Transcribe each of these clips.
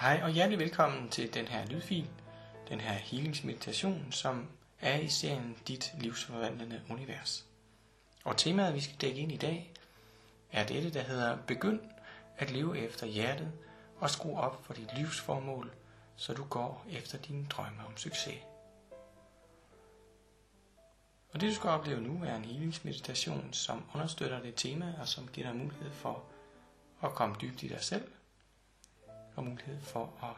Hej og hjertelig velkommen til den her lydfil, den her healingsmeditation, som er i serien Dit livsforvandlende univers. Og temaet, vi skal dække ind i dag, er dette, der hedder Begynd at leve efter hjertet og skru op for dit livsformål, så du går efter dine drømme om succes. Og det du skal opleve nu er en healingsmeditation, som understøtter det tema og som giver dig mulighed for at komme dybt i dig selv og mulighed for at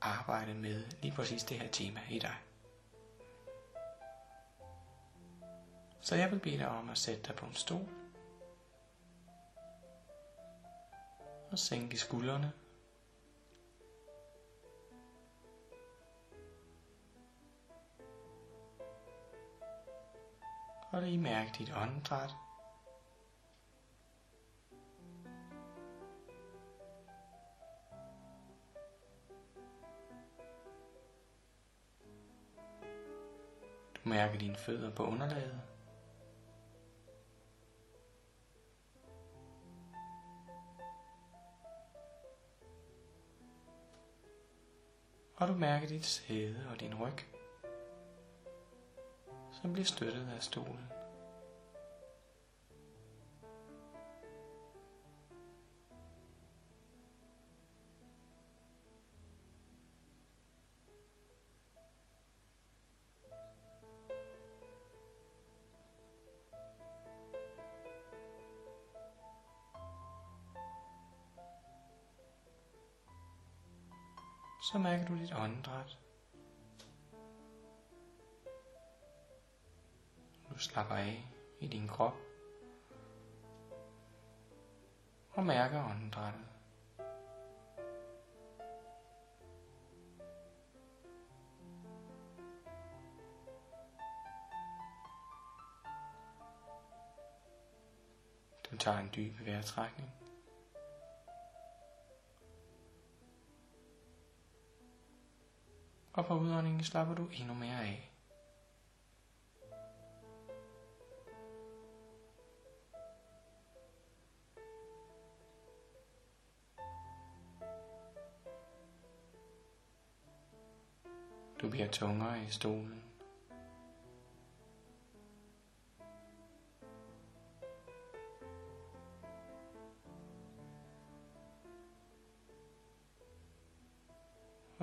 arbejde med lige præcis det her tema i dig. Så jeg vil bede dig om at sætte dig på en stol og sænke skuldrene. Og lige mærke dit åndedræt. Mærke mærker dine fødder på underlaget. Og du mærker dit sæde og din ryg, som bliver støttet af stolen. Så mærker du dit åndedræt. Du slapper af i din krop og mærker åndedrættet. Du tager en dyb vejrtrækning. Og på udåndingen slapper du endnu mere af. Du bliver tungere i stolen.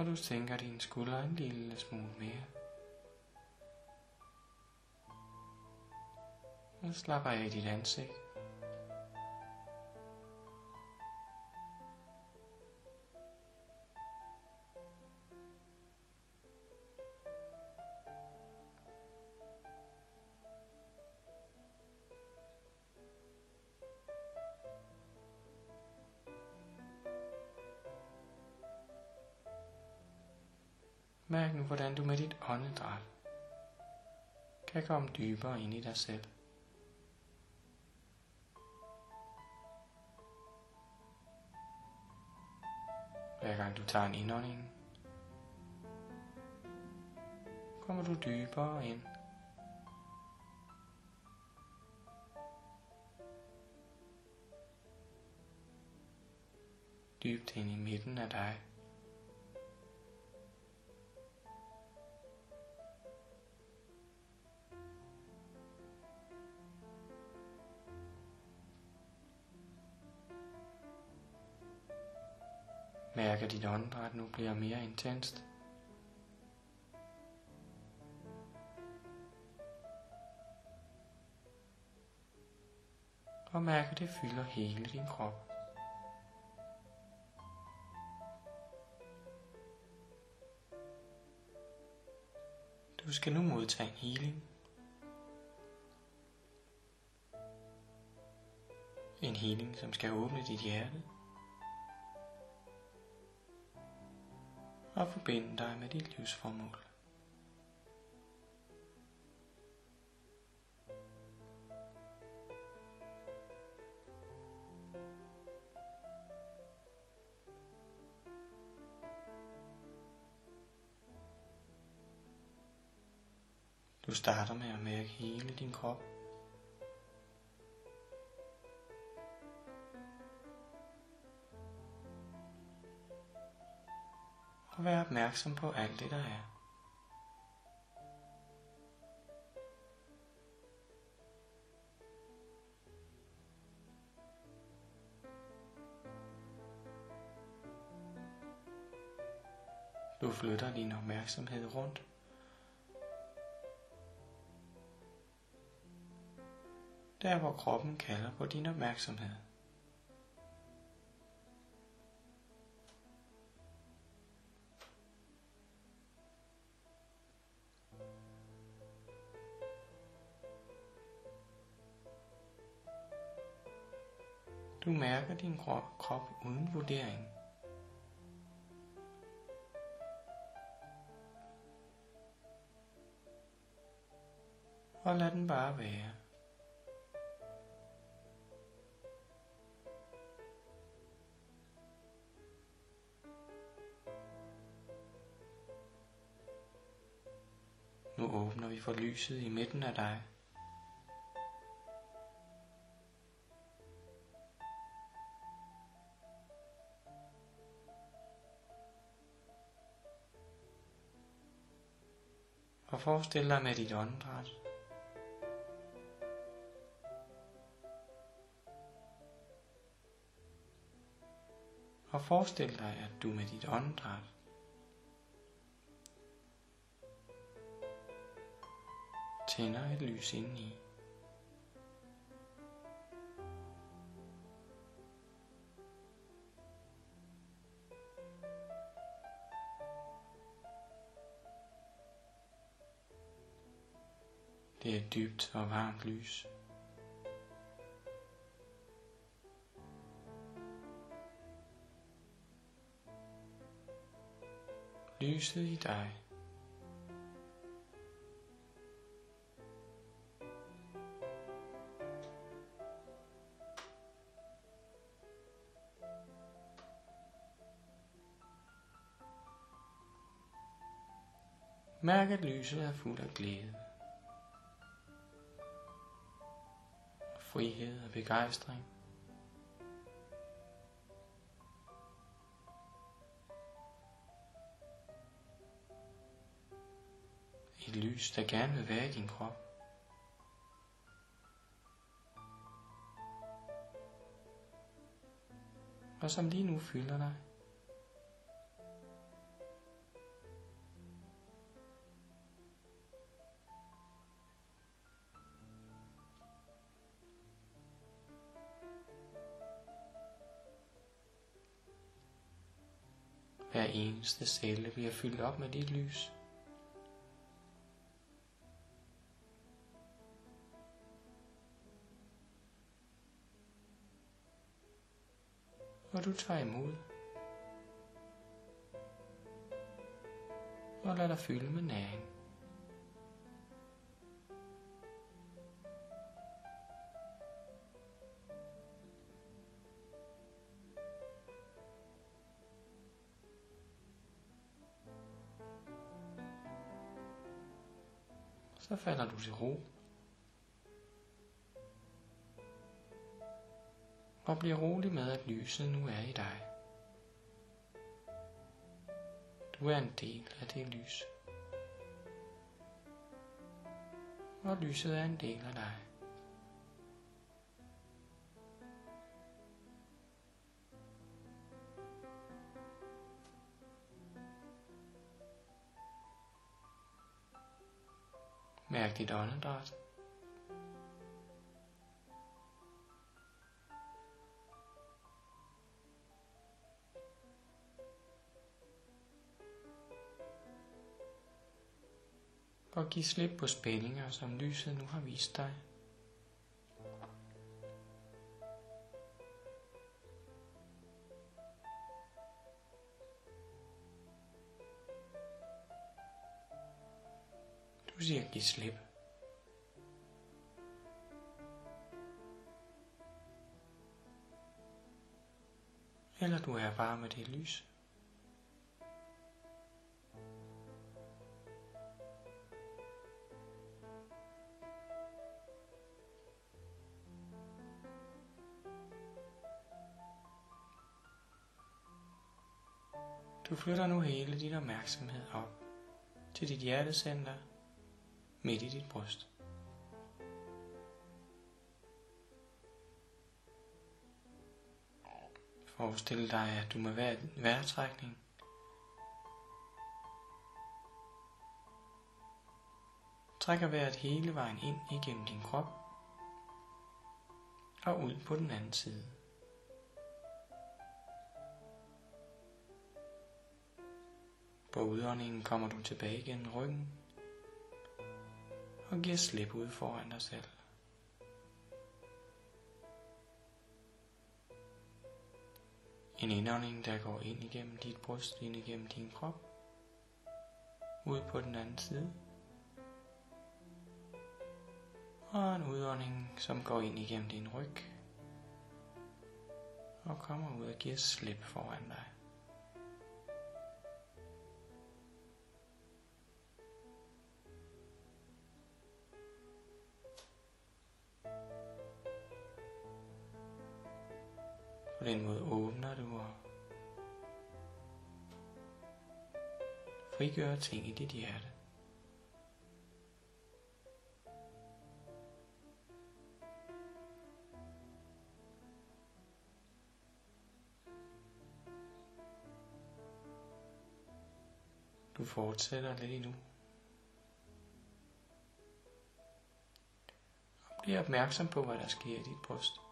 Og du sænker dine skuldre en lille smule mere. Og slapper af i dit ansigt. Mærk nu, hvordan du med dit åndedræt kan komme dybere ind i dig selv. Hver gang du tager en indånding, kommer du dybere ind. Dybt ind i midten af dig. Mærker dit åndedræt nu bliver mere intenst. Og mærk at det fylder hele din krop. Du skal nu modtage en healing. En healing, som skal åbne dit hjerte og forbinde dig med dit livsformål. Du starter med at mærke hele din krop. Og vær opmærksom på alt det, der er. Du flytter din opmærksomhed rundt. Der hvor kroppen kalder på din opmærksomhed. Du mærker din krop uden vurdering. Og lad den bare være. Nu åbner vi for lyset i midten af dig. Og forestil dig med dit åndedræt. Og forestil dig, at du med dit åndedræt tænder et lys indeni. Det er et dybt og varmt lys. Lyset i dig. Mærk, at lyset er fuld af glæde. Frihed og begejstring. Et lys, der gerne vil være i din krop. Og som lige nu fylder dig. Eneste celle bliver fyldt op med dit lys. Og du tager imod. Og lad dig fylde med næring. Falder du til ro. Og bliver rolig med, at lyset nu er i dig. Du er en del af det lys. Og lyset er en del af dig. Mærk dit åndedræt. Og giv slip på spændinger, som lyset nu har vist dig. Give giv slip. Eller du er bare med det lys. Du flytter nu hele din opmærksomhed op til dit hjertecenter midt i dit bryst. Forestil dig, at du med hver vejrtrækning trækker vejret hele vejen ind igennem din krop og ud på den anden side. På udåndingen kommer du tilbage gennem ryggen og giver slip ud foran dig selv. En indånding, der går ind igennem dit bryst, ind igennem din krop, ud på den anden side. Og en udånding, som går ind igennem din ryg, og kommer ud og giver slip foran dig. På den måde åbner du og frigør ting i dit hjerte. Du fortsætter lidt endnu. Og bliv opmærksom på, hvad der sker i dit bryst.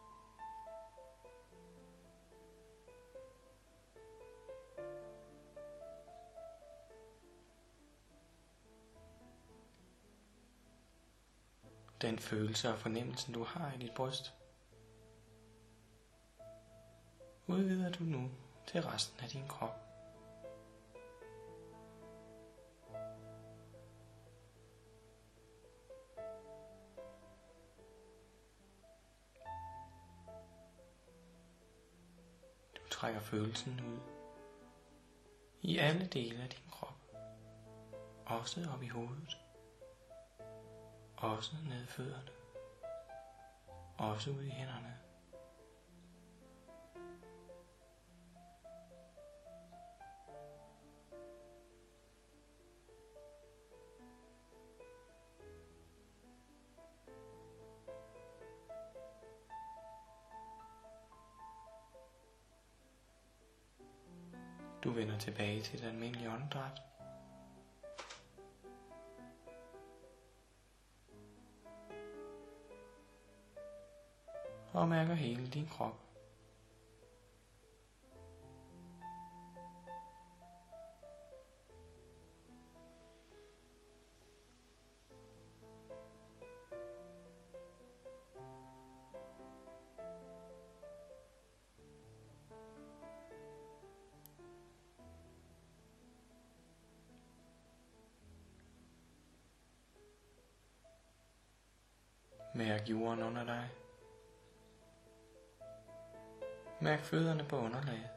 Den følelse og fornemmelsen, du har i dit bryst, udvider du nu til resten af din krop. Du trækker følelsen ud i alle dele af din krop, også op i hovedet også ned i fødderne, også ud i hænderne. Du vender tilbage til den almindelige åndedræt. Og mærker hele din krop. Mærk jorden under dig. Mærk fødderne på underlaget.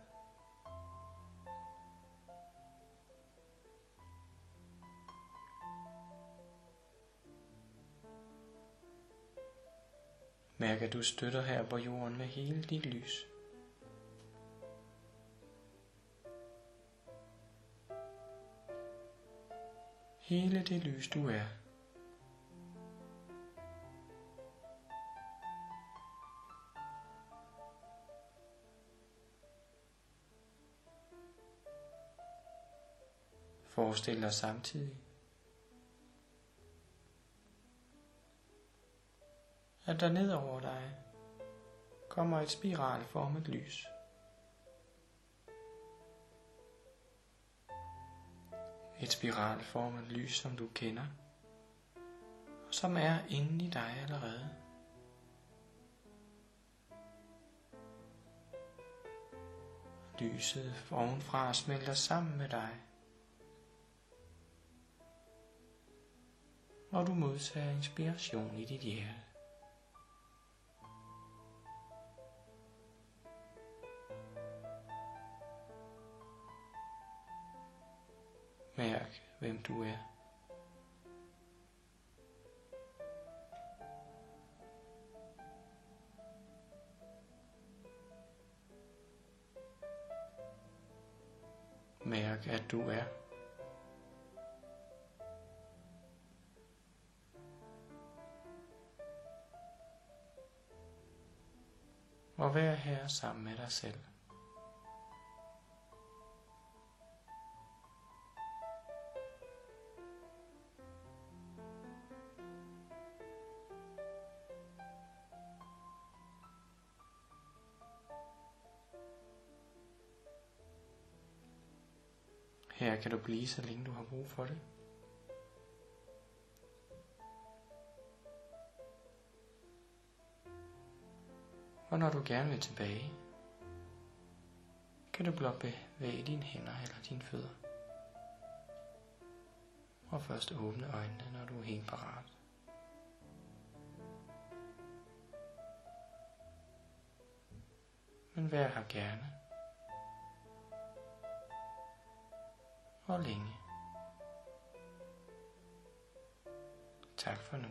Mærk, at du støtter her på jorden med hele dit lys. Hele det lys, du er. Forestil dig samtidig, at der ned over dig kommer et spiralformet lys. Et spiralformet lys, som du kender, og som er inde i dig allerede. Lyset ovenfra smelter sammen med dig. Når du modtager inspiration i dit hjerte. Mærk, hvem du er. Mærk, at du er. Være sammen med dig selv. Her kan du blive, så længe du har brug for det. Og når du gerne vil tilbage, kan du blot bevæge dine hænder eller dine fødder. Og først åbne øjnene, når du er helt parat. Men vær her gerne. Og længe. Tak for nu.